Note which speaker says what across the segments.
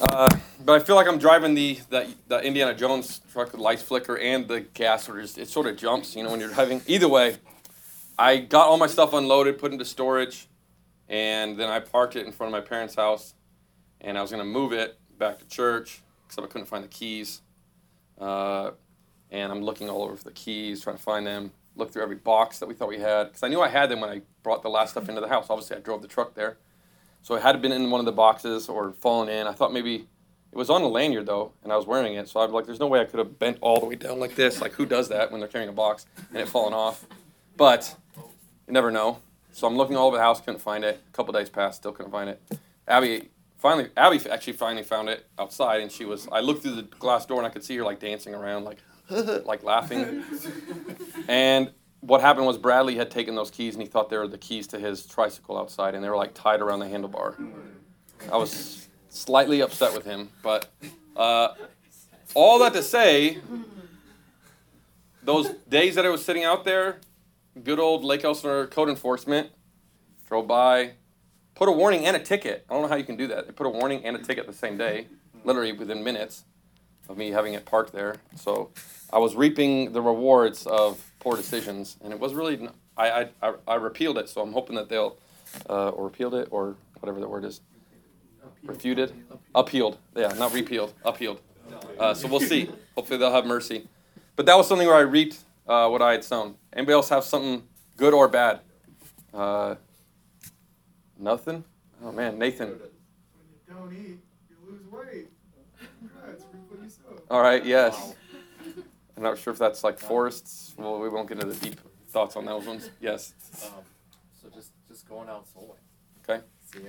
Speaker 1: Uh, but I feel like I'm driving the, the the Indiana Jones truck The lights flicker and the gas just, it sort of jumps, you know, when you're driving. Either way, I got all my stuff unloaded, put into storage, and then I parked it in front of my parents' house, and I was gonna move it back to church except I couldn't find the keys. Uh, and I'm looking all over for the keys, trying to find them. Look through every box that we thought we had because I knew I had them when I brought the last stuff into the house. Obviously, I drove the truck there. So it had been in one of the boxes or fallen in. I thought maybe it was on a lanyard though, and I was wearing it. So I'm like, there's no way I could have bent all the way down like this. Like who does that when they're carrying a box and it fallen off? But you never know. So I'm looking all over the house, couldn't find it. A couple days passed, still couldn't find it. Abby finally, Abby actually finally found it outside, and she was. I looked through the glass door and I could see her like dancing around, like like laughing. And what happened was Bradley had taken those keys and he thought they were the keys to his tricycle outside and they were like tied around the handlebar. I was slightly upset with him, but uh, all that to say, those days that I was sitting out there, good old Lake Elsinore code enforcement drove by, put a warning and a ticket. I don't know how you can do that. They put a warning and a ticket the same day, literally within minutes of me having it parked there. So I was reaping the rewards of poor decisions, and it was really I I, I, repealed it. So I'm hoping that they'll uh, or repealed it or whatever the word is, refuted, appealed. Yeah, not repealed, appealed. Uh, so we'll see. Hopefully they'll have mercy. But that was something where I reaped uh, what I had sown. Anybody else have something good or bad? Uh, nothing. Oh man, Nathan.
Speaker 2: When you don't eat, you lose weight. Congrats, reap what you sow.
Speaker 1: All right. Yes. I'm not sure if that's like forests. Well, we won't get into the deep thoughts on those ones. Yes.
Speaker 3: Um, so just just going out sowing.
Speaker 1: Okay.
Speaker 3: Seeing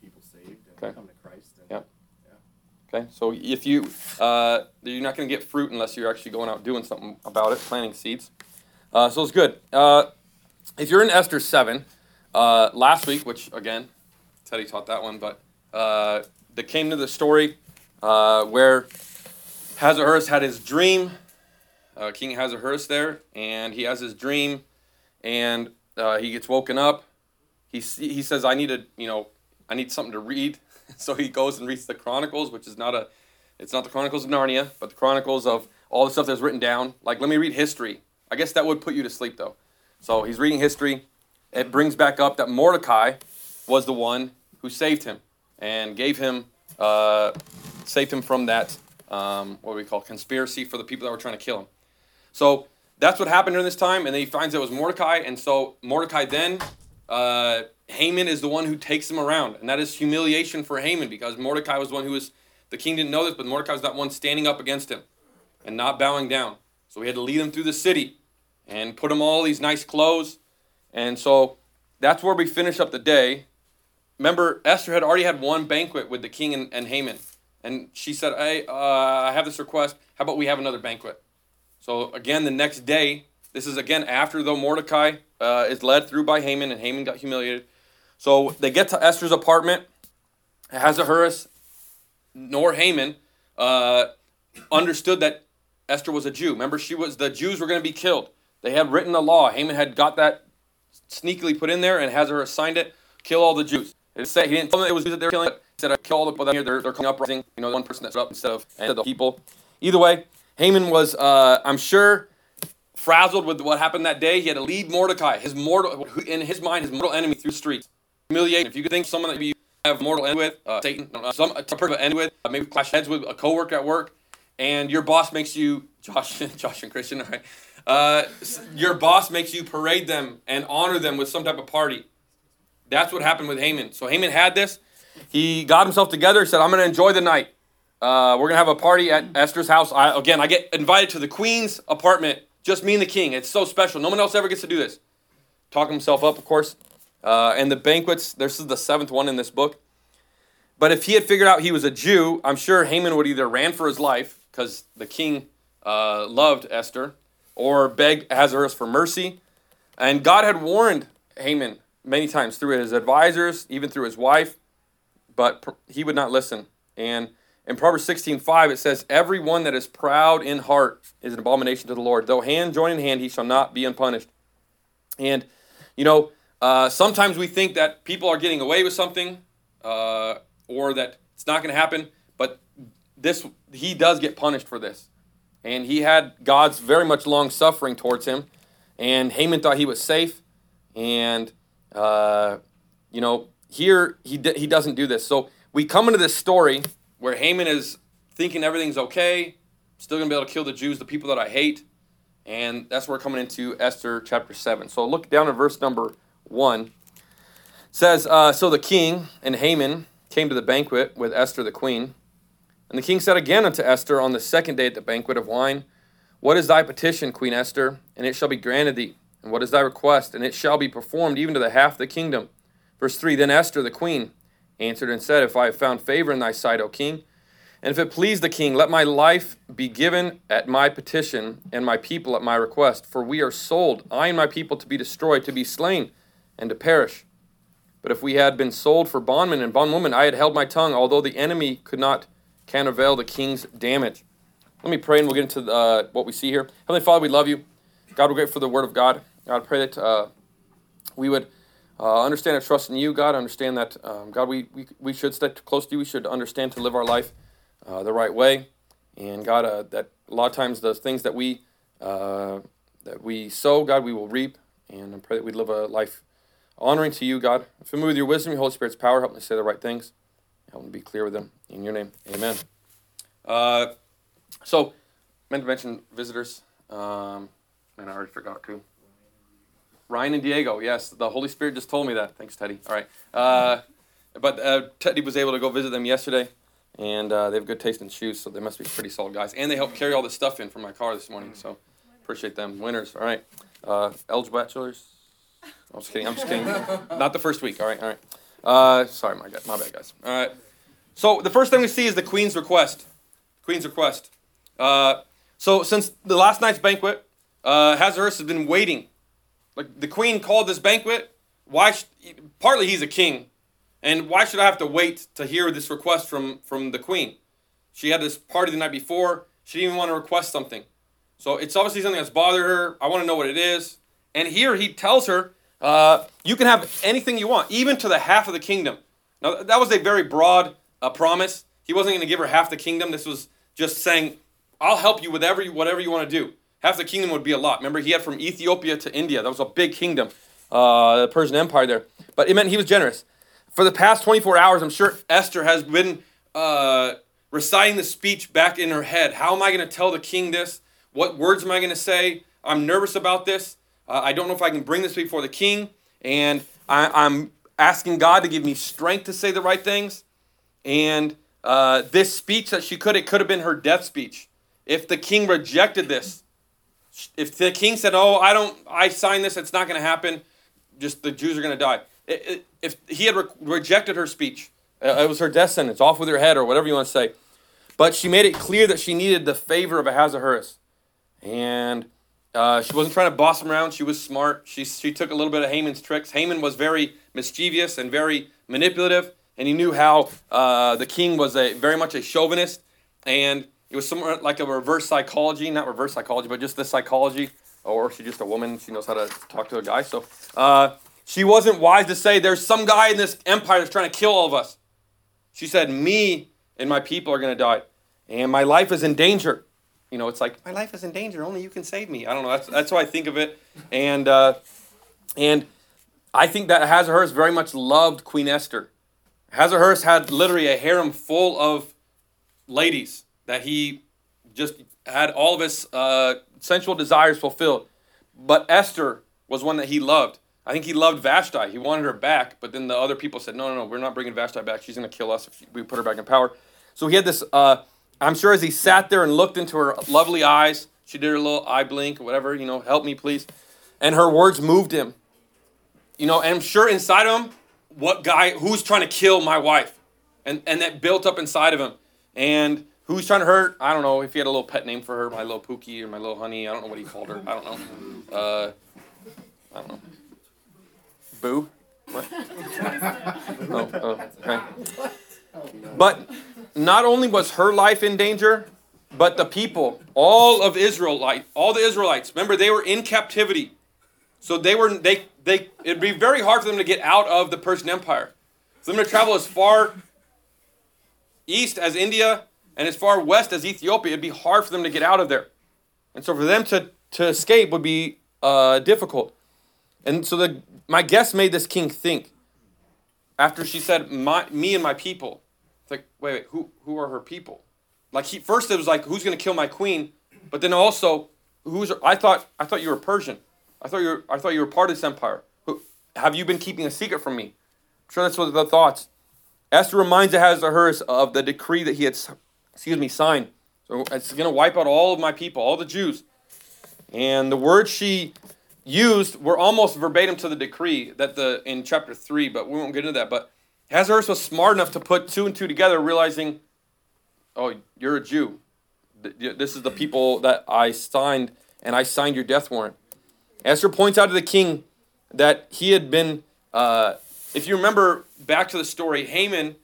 Speaker 3: people saved and
Speaker 1: Okay.
Speaker 3: come to Christ. And,
Speaker 1: Yep. Okay. So if you uh, you're not going to get fruit unless you're actually going out doing something about it, planting seeds. Uh, so it's good. Uh, if you're in Esther seven, uh, last week, which again, Teddy taught that one, but uh, they came to the story uh, where Ahasuerus had his dream. Uh, King hearse there, and he has his dream, and uh, he gets woken up. He he says, "I need a you know I need something to read." so he goes and reads the Chronicles, which is not a it's not the Chronicles of Narnia, but the Chronicles of all the stuff that's written down. Like, let me read history. I guess that would put you to sleep though. So he's reading history. It brings back up that Mordecai was the one who saved him and gave him uh, saved him from that um, what we call conspiracy for the people that were trying to kill him. So that's what happened during this time, and then he finds out it was Mordecai, and so Mordecai then uh, Haman is the one who takes him around, and that is humiliation for Haman because Mordecai was the one who was the king didn't know this, but Mordecai was that one standing up against him and not bowing down. So he had to lead him through the city and put him all these nice clothes, and so that's where we finish up the day. Remember, Esther had already had one banquet with the king and, and Haman, and she said, "Hey, uh, I have this request. How about we have another banquet?" So again, the next day, this is again after though Mordecai uh, is led through by Haman, and Haman got humiliated. So they get to Esther's apartment. Ahasuerus nor Haman uh, understood that Esther was a Jew. Remember, she was the Jews were going to be killed. They had written a law. Haman had got that sneakily put in there, and Ahasuerus signed it. Kill all the Jews. It said he didn't tell them it was Jews that they were killing. He said, "I kill all the people here. They're they're coming uprising. You know, one person that's up instead of instead of the people." Either way, Haman was, uh, I'm sure, frazzled with what happened that day. He had to lead Mordecai, his mortal, in his mind, his mortal enemy, through the streets. Humiliation. If you could think someone that you have mortal end with, uh, Satan, uh, some person to end with, uh, maybe clash heads with a coworker at work, and your boss makes you, Josh, Josh and Christian, all right, uh, your boss makes you parade them and honor them with some type of party. That's what happened with Haman. So Haman had this. He got himself together. He said, "I'm going to enjoy the night. Uh, we're gonna have a party at Esther's house. I, again, I get invited to the queen's apartment, just me and the king. It's so special. No one else ever gets to do this. Talk himself up, of course. Uh, and the banquets. This is the seventh one in this book. But if he had figured out he was a Jew, I'm sure Haman would either ran for his life because the king uh, loved Esther, or begged Ahasuerus for mercy. And God had warned Haman many times through his advisors, even through his wife, but pr- he would not listen. And in Proverbs 16:5 it says, "Everyone that is proud in heart is an abomination to the Lord. Though hand join in hand, he shall not be unpunished." And you know, uh, sometimes we think that people are getting away with something, uh, or that it's not going to happen. But this he does get punished for this, and he had God's very much long suffering towards him, and Haman thought he was safe, and uh, you know here he di- he doesn't do this. So we come into this story where Haman is thinking everything's okay, still gonna be able to kill the Jews, the people that I hate, and that's where we're coming into Esther chapter seven. So look down at verse number one. It says uh, so the king and Haman came to the banquet with Esther the queen. And the king said again unto Esther on the second day at the banquet of wine, What is thy petition, Queen Esther? And it shall be granted thee. And what is thy request? And it shall be performed even to the half the kingdom. Verse 3 Then Esther the queen answered and said, If I have found favor in thy sight, O king, and if it please the king, let my life be given at my petition, and my people at my request. For we are sold, I and my people, to be destroyed, to be slain, and to perish. But if we had been sold for bondmen and bondwomen, I had held my tongue, although the enemy could not countervail the king's damage. Let me pray and we'll get into uh, what we see here. Heavenly Father, we love you. God, we're grateful for the word of God. God, I pray that uh, we would uh, understand and trust in you, God. Understand that, um, God, we, we, we should stay close to you. We should understand to live our life uh, the right way. And God, uh, that a lot of times the things that we uh, that we sow, God, we will reap. And I pray that we live a life honoring to you, God. Fill me with your wisdom, your Holy Spirit's power. Help me say the right things. Help me be clear with them. In your name, amen. Uh, so, meant to mention visitors. Um, and I already forgot to. Ryan and Diego, yes, the Holy Spirit just told me that. Thanks, Teddy. All right. Uh, but uh, Teddy was able to go visit them yesterday, and uh, they have good taste in shoes, so they must be pretty solid guys. And they helped carry all the stuff in from my car this morning, so appreciate them. Winners, all right. Uh, Elge Bachelors. I'm just kidding. I'm just kidding. Not the first week. All right. All right. Uh, sorry, my, my bad, guys. All right. So the first thing we see is the queen's request. Queen's request. Uh, so since the last night's banquet, uh, Ahasuerus has been waiting. Like the queen called this banquet. Why? Sh- partly he's a king, and why should I have to wait to hear this request from from the queen? She had this party the night before. She didn't even want to request something. So it's obviously something that's bothered her. I want to know what it is. And here he tells her, uh, you can have anything you want, even to the half of the kingdom. Now, that was a very broad uh, promise. He wasn't going to give her half the kingdom. This was just saying, I'll help you with every, whatever you want to do. Half the kingdom would be a lot. Remember, he had from Ethiopia to India. That was a big kingdom, uh, the Persian Empire there. But it meant he was generous. For the past 24 hours, I'm sure Esther has been uh, reciting the speech back in her head. How am I going to tell the king this? What words am I going to say? I'm nervous about this. Uh, I don't know if I can bring this before the king. And I, I'm asking God to give me strength to say the right things. And uh, this speech that she could, it could have been her death speech. If the king rejected this, if the king said, "Oh, I don't, I sign this, it's not going to happen," just the Jews are going to die. It, it, if he had re- rejected her speech, uh, it was her death sentence, off with her head, or whatever you want to say. But she made it clear that she needed the favor of Ahasuerus, and uh, she wasn't trying to boss him around. She was smart. She she took a little bit of Haman's tricks. Haman was very mischievous and very manipulative, and he knew how uh, the king was a very much a chauvinist, and it was somewhat like a reverse psychology, not reverse psychology, but just the psychology. Or she's just a woman. She knows how to talk to a guy. So uh, she wasn't wise to say, "There's some guy in this empire that's trying to kill all of us." She said, "Me and my people are going to die, and my life is in danger." You know, it's like my life is in danger. Only you can save me. I don't know. That's that's how I think of it, and uh, and I think that Ahasuerus very much loved Queen Esther. Ahasuerus had literally a harem full of ladies that he just had all of his uh, sensual desires fulfilled. But Esther was one that he loved. I think he loved Vashti. He wanted her back, but then the other people said, no, no, no, we're not bringing Vashti back. She's going to kill us if we put her back in power. So he had this, uh, I'm sure as he sat there and looked into her lovely eyes, she did her little eye blink or whatever, you know, help me, please. And her words moved him. You know, and I'm sure inside of him, what guy, who's trying to kill my wife? And, and that built up inside of him. And who's trying to hurt? I don't know if he had a little pet name for her, my little Pookie or my little honey. I don't know what he called her. I don't know. Uh, I don't know. Boo? What? oh, oh, okay. But not only was her life in danger, but the people, all of Israelite, all the Israelites. Remember, they were in captivity, so they were they they. It'd be very hard for them to get out of the Persian Empire. For them to travel as far east as India and as far west as Ethiopia, it'd be hard for them to get out of there. And so for them to, to escape would be uh, difficult. And so the, my guest made this king think after she said, my, me and my people. It's like, wait, wait, who, who are her people? Like he first it was like, who's gonna kill my queen? But then also, who's I thought I thought you were Persian. I thought you were I thought you were part of this empire. Who, have you been keeping a secret from me? I'm sure that's what the thoughts. Esther reminds Ahasuerus of the decree that he had, excuse me, sign. So it's going to wipe out all of my people, all the Jews. And the words she used were almost verbatim to the decree that the in chapter three, but we won't get into that. But Ahasuerus was smart enough to put two and two together, realizing, oh, you're a Jew. This is the people that I signed, and I signed your death warrant. Esther points out to the king that he had been. Uh, if you remember back to the story, Haman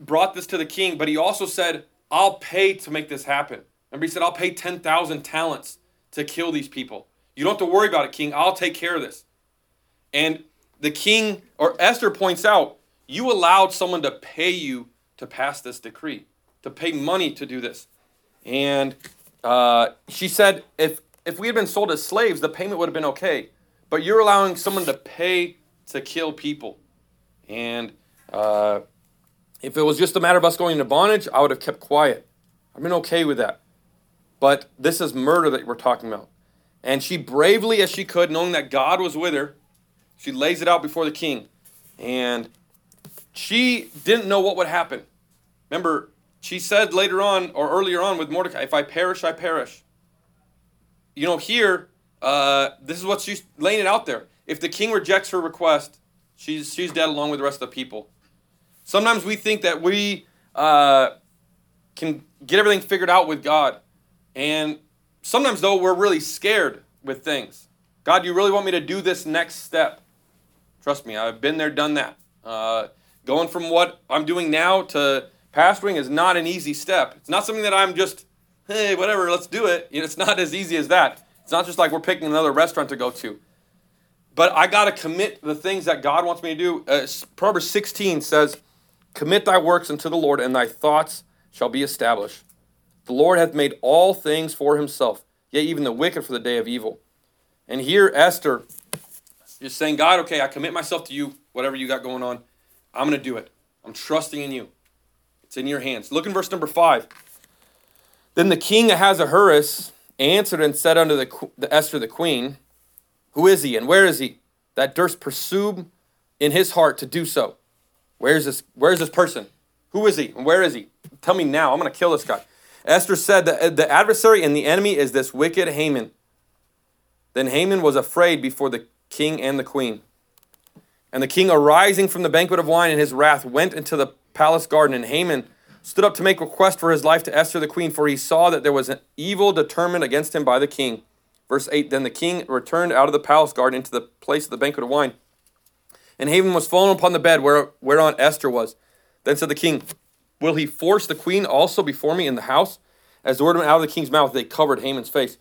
Speaker 1: brought this to the king, but he also said, I'll pay to make this happen. Remember, he said, I'll pay 10,000 talents to kill these people. You don't have to worry about it, king. I'll take care of this. And the king, or Esther points out, you allowed someone to pay you to pass this decree, to pay money to do this. And uh, she said, if, if we had been sold as slaves, the payment would have been okay. But you're allowing someone to pay to kill people. And uh, if it was just a matter of us going into bondage, I would have kept quiet. I've been okay with that. But this is murder that we're talking about. And she bravely as she could, knowing that God was with her, she lays it out before the king. And she didn't know what would happen. Remember, she said later on, or earlier on with Mordecai, if I perish, I perish. You know, here, uh, this is what she's laying it out there. If the king rejects her request, she's, she's dead along with the rest of the people. Sometimes we think that we uh, can get everything figured out with God. And sometimes, though, we're really scared with things. God, you really want me to do this next step? Trust me, I've been there, done that. Uh, going from what I'm doing now to pastoring is not an easy step. It's not something that I'm just, hey, whatever, let's do it. You know, it's not as easy as that. It's not just like we're picking another restaurant to go to. But I got to commit the things that God wants me to do. Uh, Proverbs 16 says, Commit thy works unto the Lord, and thy thoughts shall be established. The Lord hath made all things for himself, yea, even the wicked for the day of evil. And here, Esther is saying, God, okay, I commit myself to you, whatever you got going on. I'm going to do it. I'm trusting in you. It's in your hands. Look in verse number five. Then the king Ahasuerus answered and said unto the, the Esther the queen, Who is he and where is he that durst pursue in his heart to do so? Where's this? Where's this person? Who is he? Where is he? Tell me now. I'm going to kill this guy. Esther said that the adversary and the enemy is this wicked Haman. Then Haman was afraid before the king and the queen. And the king, arising from the banquet of wine in his wrath, went into the palace garden. And Haman stood up to make request for his life to Esther the queen, for he saw that there was an evil determined against him by the king. Verse 8 Then the king returned out of the palace garden into the place of the banquet of wine. And Haman was fallen upon the bed where, whereon Esther was. Then said the king, Will he force the queen also before me in the house? As the word went out of the king's mouth, they covered Haman's face.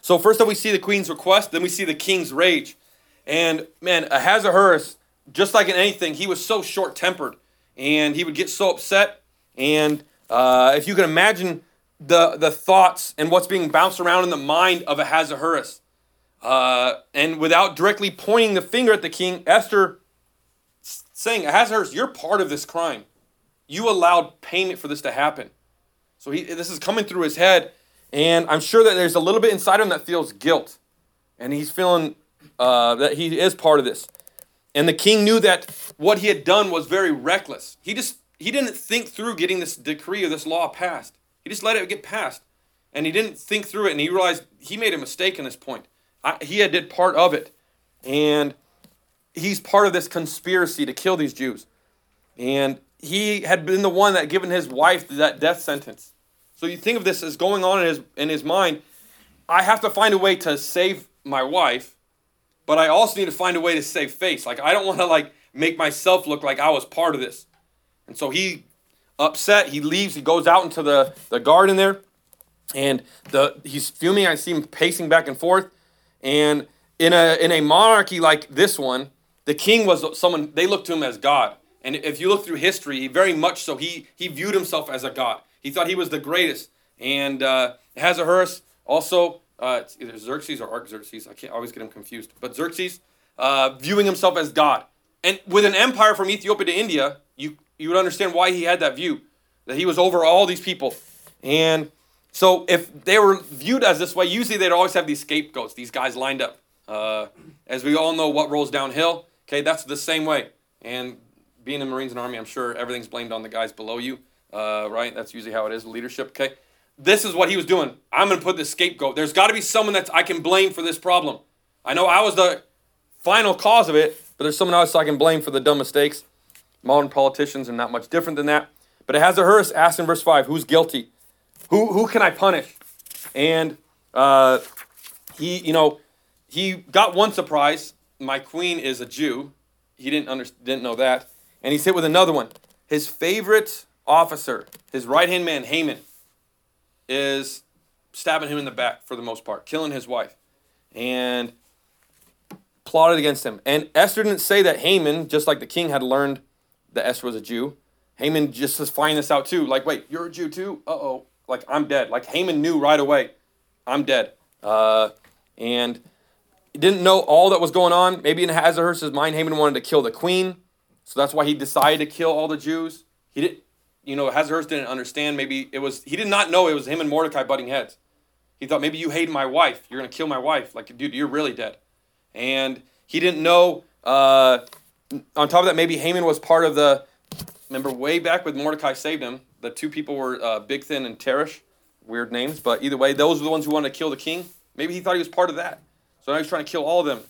Speaker 1: So first up, we see the queen's request, then we see the king's rage. And man, Ahasuerus, just like in anything, he was so short tempered and he would get so upset. And uh, if you can imagine the, the thoughts and what's being bounced around in the mind of Ahasuerus, uh, and without directly pointing the finger at the king, Esther saying, Ahasuerus, you're part of this crime. You allowed payment for this to happen. So he, this is coming through his head, and I'm sure that there's a little bit inside him that feels guilt, and he's feeling uh, that he is part of this. And the king knew that what he had done was very reckless. He just he didn't think through getting this decree or this law passed. He just let it get passed, and he didn't think through it, and he realized he made a mistake in this point. I, he had did part of it, and he's part of this conspiracy to kill these Jews. And he had been the one that given his wife that death sentence. So you think of this as going on in his in his mind. I have to find a way to save my wife, but I also need to find a way to save face. Like I don't want to like make myself look like I was part of this. And so he upset, he leaves, he goes out into the, the garden there, and the he's fuming. I see him pacing back and forth. And in a in a monarchy like this one, the king was someone they looked to him as God. And if you look through history, he very much so, he, he viewed himself as a god. He thought he was the greatest. And uh, Ahasuerus also, uh, it's either Xerxes or Artaxerxes, I can't always get him confused, but Xerxes, uh, viewing himself as God. And with an empire from Ethiopia to India, you, you would understand why he had that view, that he was over all these people. And so if they were viewed as this way, usually they'd always have these scapegoats, these guys lined up. Uh, as we all know, what rolls downhill, okay, that's the same way. And being in Marines and Army, I'm sure everything's blamed on the guys below you, uh, right? That's usually how it is, leadership, okay? This is what he was doing. I'm going to put this scapegoat. There's got to be someone that I can blame for this problem. I know I was the final cause of it, but there's someone else I can blame for the dumb mistakes. Modern politicians are not much different than that. But Ahasuerus asked in verse 5, who's guilty? Who, who can I punish? And uh, he, you know, he got one surprise. My queen is a Jew. He didn't under, didn't know that. And he's hit with another one. His favorite officer, his right hand man, Haman, is stabbing him in the back for the most part, killing his wife. And plotted against him. And Esther didn't say that Haman, just like the king had learned that Esther was a Jew, Haman just was finding this out too. Like, wait, you're a Jew too? Uh oh. Like, I'm dead. Like, Haman knew right away, I'm dead. Uh, and didn't know all that was going on. Maybe in Ahasuerus' mind, Haman wanted to kill the queen. So that's why he decided to kill all the Jews. He didn't, you know, Ahasuerus didn't understand. Maybe it was, he did not know it was him and Mordecai butting heads. He thought, maybe you hate my wife. You're to kill my wife. Like, dude, you're really dead. And he didn't know, uh, on top of that, maybe Haman was part of the, remember way back with Mordecai saved him, the two people were uh, Bigthan and Teresh, weird names, but either way, those were the ones who wanted to kill the king. Maybe he thought he was part of that. So now he's trying to kill all of them.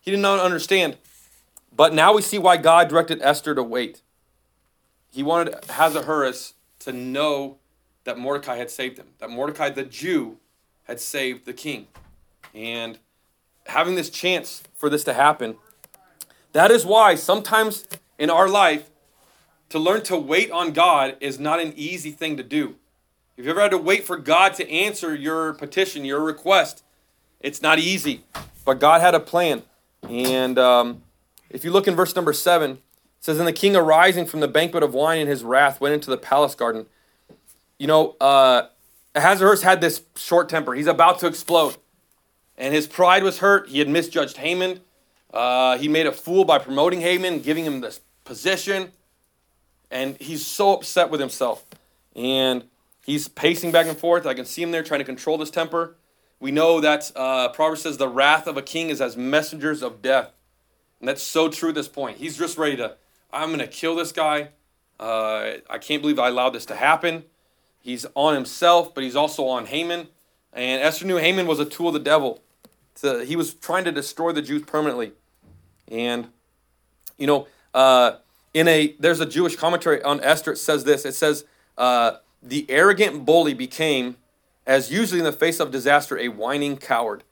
Speaker 1: He did not understand. But now we see why God directed Esther to wait. He wanted Ahasuerus to know that Mordecai had saved him, that Mordecai the Jew had saved the king. And having this chance for this to happen, that is why sometimes in our life, to learn to wait on God is not an easy thing to do. If you ever had to wait for God to answer your petition, your request, it's not easy. But God had a plan. And um, if you look in verse number seven, it says, And the king arising from the banquet of wine in his wrath went into the palace garden. You know, uh, Ahasuerus had this short temper. He's about to explode. And his pride was hurt. He had misjudged Haman. Uh, he made a fool by promoting Haman, giving him this position and he's so upset with himself. And he's pacing back and forth. I can see him there trying to control his temper. We know that uh, Proverbs says the wrath of a king is as messengers of death. And that's so true at this point. He's just ready to, I'm going to kill this guy. Uh, I can't believe I allowed this to happen. He's on himself, but he's also on Haman. And Esther knew Haman was a tool of the devil. So he was trying to destroy the Jews permanently. And, you know, uh, in a there's a Jewish commentary on Esther. It says this. It says uh, the arrogant bully became, as usually in the face of disaster, a whining coward,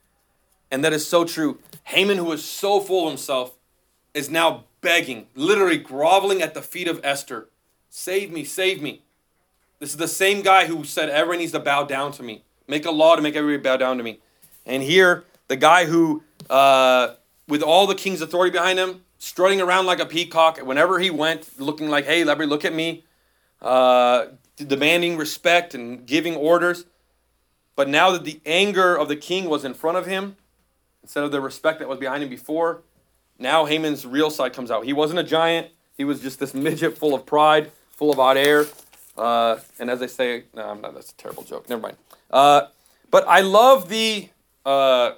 Speaker 1: and that is so true. Haman, who was so full of himself, is now begging, literally groveling at the feet of Esther, "Save me, save me." This is the same guy who said everyone needs to bow down to me. Make a law to make everybody bow down to me. And here, the guy who, uh, with all the king's authority behind him, strutting around like a peacock whenever he went, looking like, hey, everybody, look at me, uh, demanding respect and giving orders. But now that the anger of the king was in front of him, instead of the respect that was behind him before, now Haman's real side comes out. He wasn't a giant, he was just this midget full of pride, full of hot air. Uh, and as I say, no, not, that's a terrible joke. Never mind. Uh, but I love the, uh,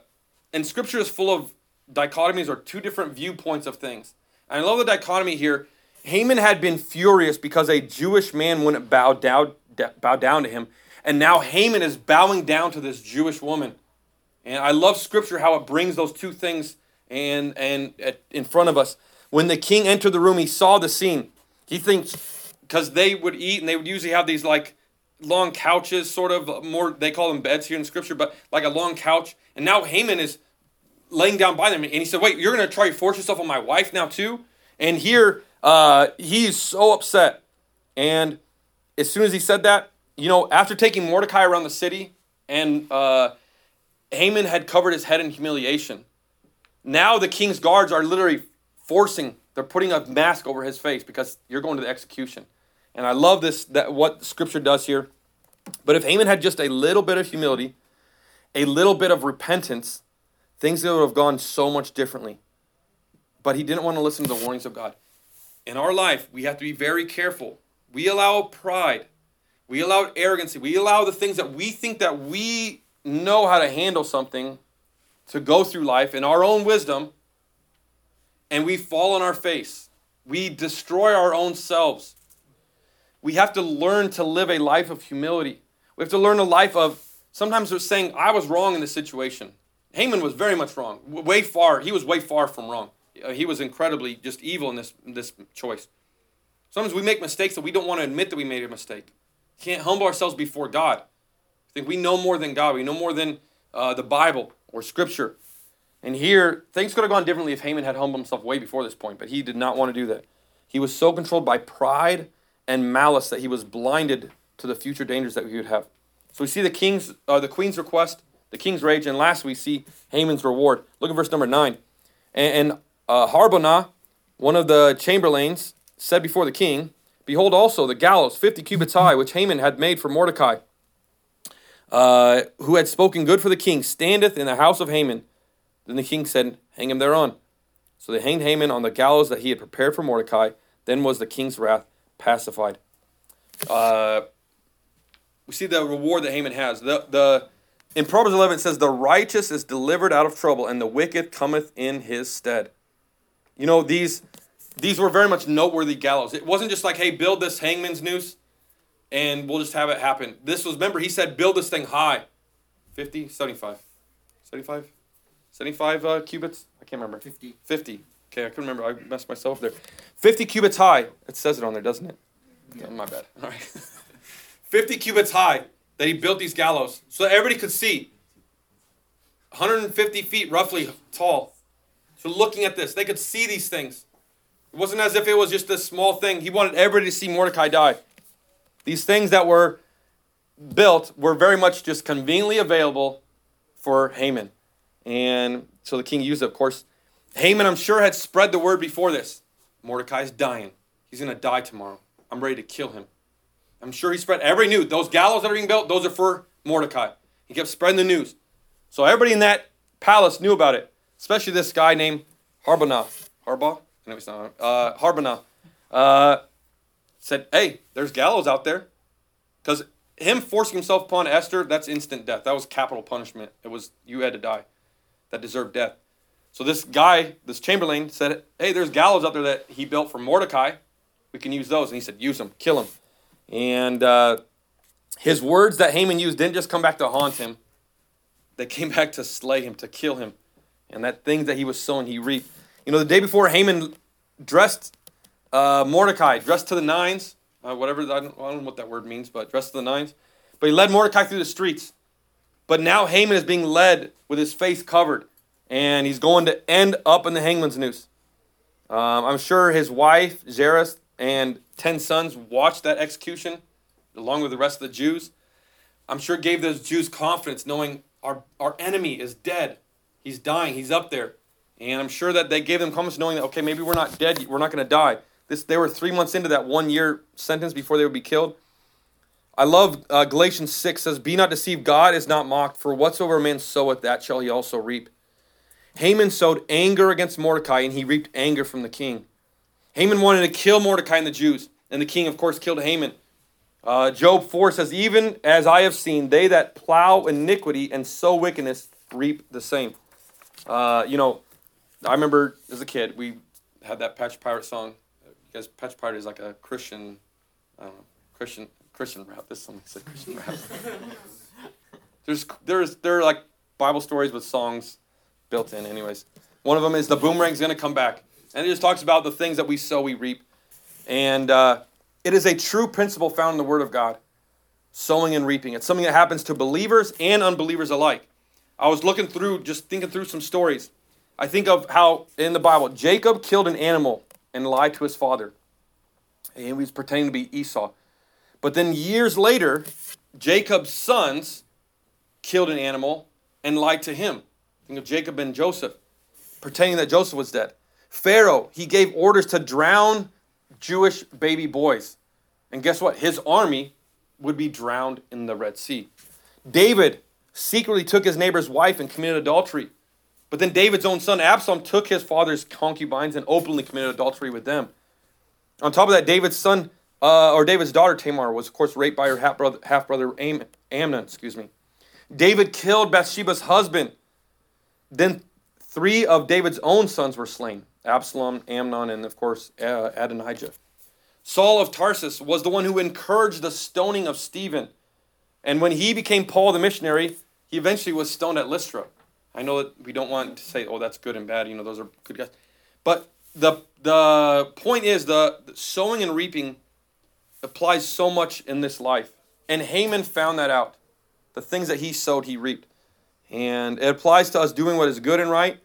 Speaker 1: and scripture is full of dichotomies or two different viewpoints of things. And I love the dichotomy here. Haman had been furious because a Jewish man wouldn't bow down, bow down to him. And now Haman is bowing down to this Jewish woman. And I love scripture how it brings those two things and, and in front of us. When the king entered the room, he saw the scene. He thinks, because they would eat and they would usually have these like long couches, sort of more, they call them beds here in scripture, but like a long couch. And now Haman is laying down by them. And he said, Wait, you're going to try to force yourself on my wife now, too? And here, uh, he's so upset. And as soon as he said that, you know, after taking Mordecai around the city and uh, Haman had covered his head in humiliation, now the king's guards are literally forcing They're putting a mask over his face because you're going to the execution. And I love this that what scripture does here. But if Haman had just a little bit of humility, a little bit of repentance, things would have gone so much differently. But he didn't want to listen to the warnings of God. In our life, we have to be very careful. We allow pride, we allow arrogancy, we allow the things that we think that we know how to handle something to go through life in our own wisdom, and we fall on our face. We destroy our own selves. We have to learn to live a life of humility. We have to learn a life of sometimes saying, I was wrong in this situation. Haman was very much wrong. Way far, he was way far from wrong. Uh, he was incredibly just evil in this, this choice. Sometimes we make mistakes that we don't want to admit that we made a mistake. Can't humble ourselves before God. I think we know more than God. We know more than uh, the Bible or Scripture. And here, things could have gone differently if Haman had humbled himself way before this point, but he did not want to do that. He was so controlled by pride and malice that he was blinded to the future dangers that he would have. So we see the king's, uh, the queen's request, the king's rage, and last we see Haman's reward. Look at verse number nine. And, and uh, Harbonah, one of the chamberlains, said before the king, Behold also the gallows, fifty cubits high, which Haman had made for Mordecai, uh, who had spoken good for the king, standeth in the house of Haman. Then the king said, Hang him thereon. So they hanged Haman on the gallows that he had prepared for Mordecai. Then was the king's wrath pacified. Uh, we see the reward that Haman has. The, the, in Proverbs 11 it says, The righteous is delivered out of trouble, and the wicked cometh in his stead. You know, these, these were very much noteworthy gallows. It wasn't just like, hey, build this hangman's noose and we'll just have it happen. This was, remember, he said, build this thing high. 50, 75. 75? 75 uh, cubits? I can't remember.
Speaker 3: 50.
Speaker 1: 50. Okay, I couldn't remember. I messed myself there. 50 cubits high. It says it on there, doesn't it? Yeah. Oh, my bad. All right. 50 cubits high that he built these gallows so that everybody could see. 150 feet roughly tall. So looking at this, they could see these things. It wasn't as if it was just a small thing. He wanted everybody to see Mordecai die. These things that were built were very much just conveniently available for Haman. And so the king used it, of course. Haman, I'm sure, had spread the word before this. Mordecai's dying. He's going to die tomorrow. I'm ready to kill him. I'm sure he spread every news. Those gallows that are being built, those are for Mordecai. He kept spreading the news. So everybody in that palace knew about it, especially this guy named Harbonah. Harbaugh? No, he's not. Uh. Uh, said, hey, there's gallows out there. Because him forcing himself upon Esther, that's instant death. That was capital punishment. It was, you had to die. That deserved death. So this guy, this Chamberlain, said, hey, there's gallows out there that he built for Mordecai. We can use those. And he said, use them, kill him. And uh, his words that Haman used didn't just come back to haunt him, they came back to slay him, to kill him. And that thing that he was sowing, he reaped. You know, the day before Haman dressed uh, Mordecai, dressed to the nines, uh, whatever, I don't, I don't know what that word means, but dressed to the nines. But he led Mordecai through the streets. But now Haman is being led with his face covered, and he's going to end up in the hangman's noose. Um, I'm sure his wife, Zeresh, and 10 sons watched that execution along with the rest of the Jews. I'm sure gave those Jews confidence knowing our, our enemy is dead. He's dying. He's up there. And I'm sure that they gave them confidence knowing that, okay, maybe we're not dead. We're not going to die. This, they were three months into that one year sentence before they would be killed. I love uh, Galatians 6 says, Be not deceived, God is not mocked, for whatsoever man soweth, that shall he also reap. Haman sowed anger against Mordecai, and he reaped anger from the king. Haman wanted to kill Mordecai and the Jews, and the king, of course, killed Haman. Uh, Job 4 says, Even as I have seen, they that plow iniquity and sow wickedness reap the same. Uh, you know, I remember as a kid, we had that Patch Pirate song. Because Patch Pirate is like a Christian, I don't know, Christian Christian rap. This something said Christian rap. there's there's there are like Bible stories with songs built in. Anyways, one of them is the boomerang's gonna come back, and it just talks about the things that we sow, we reap, and uh, it is a true principle found in the Word of God. Sowing and reaping. It's something that happens to believers and unbelievers alike. I was looking through, just thinking through some stories. I think of how in the Bible Jacob killed an animal and lied to his father. And he was pretending to be Esau. But then years later, Jacob's sons killed an animal and lied to him. Think of Jacob and Joseph, pretending that Joseph was dead. Pharaoh, he gave orders to drown Jewish baby boys. And guess what? His army would be drowned in the Red Sea. David secretly took his neighbor's wife and committed adultery. But then David's own son Absalom took his father's concubines and openly committed adultery with them. On top of that, David's son uh, or David's daughter Tamar was, of course, raped by her half brother, Amnon. Excuse me. David killed Bathsheba's husband. Then three of David's own sons were slain: Absalom, Amnon, and of course uh, Adonijah. Saul of Tarsus was the one who encouraged the stoning of Stephen. And when he became Paul the missionary, he eventually was stoned at Lystra. I know that we don't want to say, oh, that's good and bad. You know, those are good guys. But the the point is the, the sowing and reaping applies so much in this life. And Haman found that out. The things that he sowed, he reaped. And it applies to us doing what is good and right.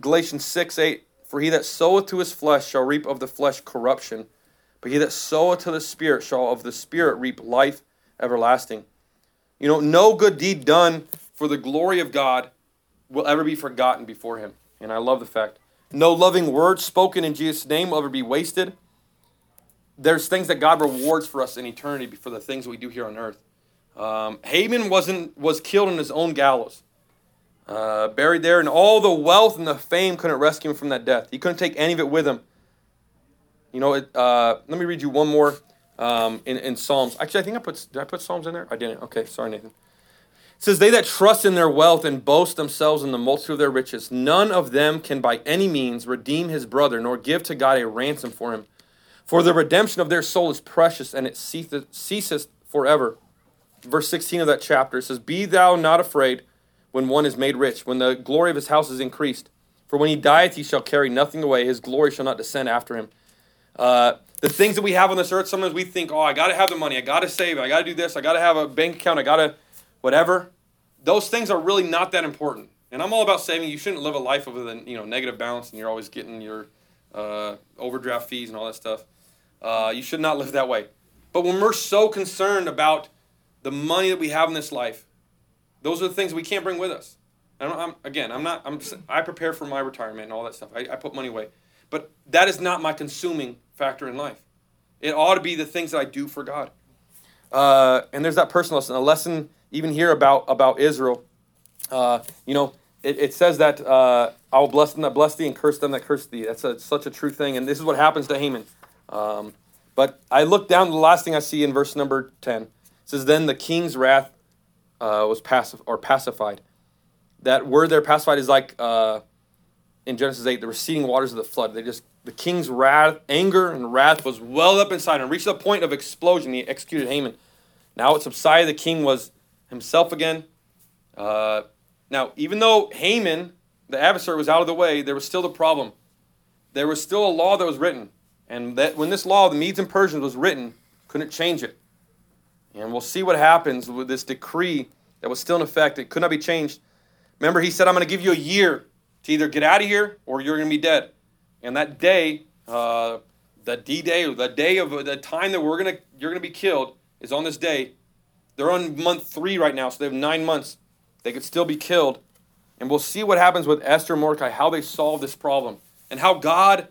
Speaker 1: Galatians 6 8 For he that soweth to his flesh shall reap of the flesh corruption, but he that soweth to the Spirit shall of the Spirit reap life everlasting. You know, no good deed done for the glory of God will ever be forgotten before him. And I love the fact. No loving word spoken in Jesus' name will ever be wasted there's things that God rewards for us in eternity for the things we do here on earth. Um, Haman wasn't was killed in his own gallows, uh, buried there, and all the wealth and the fame couldn't rescue him from that death. He couldn't take any of it with him. You know, it, uh, let me read you one more um, in, in Psalms. Actually, I think I put did I put Psalms in there? I didn't. Okay, sorry, Nathan. Says, They that trust in their wealth and boast themselves in the multitude of their riches, none of them can by any means redeem his brother, nor give to God a ransom for him. For the redemption of their soul is precious, and it ceaseth forever. Verse 16 of that chapter says, Be thou not afraid when one is made rich, when the glory of his house is increased. For when he dieth, he shall carry nothing away. His glory shall not descend after him. Uh, the things that we have on this earth, sometimes we think, oh, I got to have the money. I got to save. I got to do this. I got to have a bank account. I got to whatever. Those things are really not that important. And I'm all about saving. You shouldn't live a life of a you know negative balance and you're always getting your uh, overdraft fees and all that stuff. Uh, you should not live that way. But when we're so concerned about the money that we have in this life, those are the things we can't bring with us. I'm, I'm, again, I'm not. I'm. I prepare for my retirement and all that stuff. I, I put money away, but that is not my consuming factor in life. It ought to be the things that I do for God. Uh, and there's that personal lesson. A lesson even here about about Israel. Uh, you know, it, it says that uh, I will bless them that bless thee and curse them that curse thee. That's a, such a true thing. And this is what happens to Haman. Um, but I look down, the last thing I see in verse number 10 it says, Then the king's wrath uh, was passive or pacified. That word there, pacified, is like uh, in Genesis 8, the receding waters of the flood. They just, the king's wrath, anger and wrath was welled up inside and reached the point of explosion. He executed Haman. Now it subsided. The king was himself again. Uh, now, even though Haman, the adversary, was out of the way, there was still the problem. There was still a law that was written. And that when this law of the Medes and Persians was written, couldn't change it. And we'll see what happens with this decree that was still in effect. It could not be changed. Remember, he said, I'm going to give you a year to either get out of here or you're going to be dead. And that day, uh, the D day, the day of the time that we're gonna you're gonna be killed is on this day. They're on month three right now, so they have nine months. They could still be killed. And we'll see what happens with Esther and Mordecai, how they solve this problem, and how God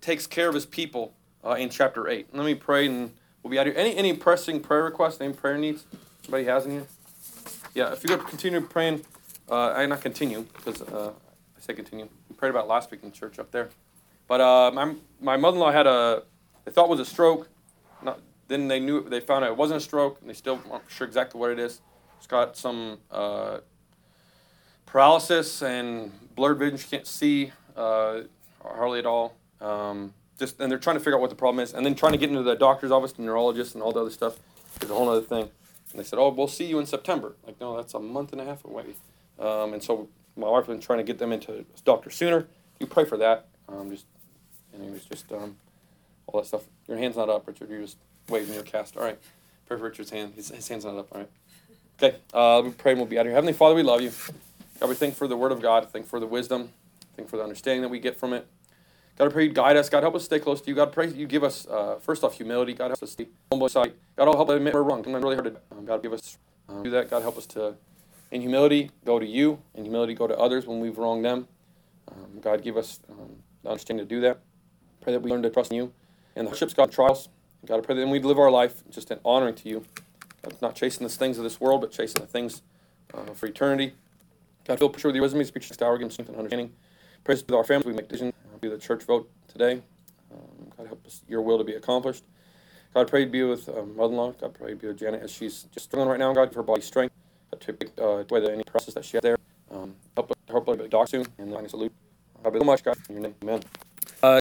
Speaker 1: takes care of his people uh, in chapter 8. Let me pray and we'll be out of here. Any, any pressing prayer requests, any prayer needs somebody has in here? Yeah, if you could continue praying, uh, I not continue because uh, I say continue. We prayed about last week in church up there. But uh, my, my mother-in-law had a, they thought was a stroke. Not, then they knew, they found out it wasn't a stroke and they still aren't sure exactly what it is. It's got some uh, paralysis and blurred vision. She can't see uh, hardly at all. Um, just and they're trying to figure out what the problem is, and then trying to get into the doctor's office, the neurologist, and all the other stuff is a whole other thing. And they said, "Oh, we'll see you in September." Like, no, that's a month and a half away. Um, and so my wife has been trying to get them into a doctor sooner. You pray for that. Um, just anyways, just um, all that stuff. Your hand's not up, Richard. You're just waving your cast. All right. Pray for Richard's hand. His, his hand's not up. All right. Okay. Uh, we pray and we'll be out of here. Heavenly Father, we love you. God, we thank for the Word of God. Thank for the wisdom. Thank for the understanding that we get from it. God, I pray you guide us. God, help us stay close to you. God, pray you give us, uh, first off, humility. God, help us to humble sight. God, help us admit we're wrong. Sometimes really hard to, um, God, give us, um, do that. God, help us to, in humility, go to you. In humility, go to others when we've wronged them. Um, God, give us um, the understanding to do that. Pray that we learn to trust in you and the hardships, got trials. God, I pray that we'd live our life just in honoring to you. God, not chasing the things of this world, but chasing the things uh, for eternity. God, fill picture with your wisdom, speak to our give strength and understanding. Praise with our families, we make decisions. Be the church vote today. Um, God, help us, your will to be accomplished. God, pray to be with um, mother-in-law. God, pray to be with Janet as she's just struggling right now. God, for her body strength uh, to take uh, the, any process that she has there. Um, help, help her be a soon and line salute. God, be so much, God, in your name, amen.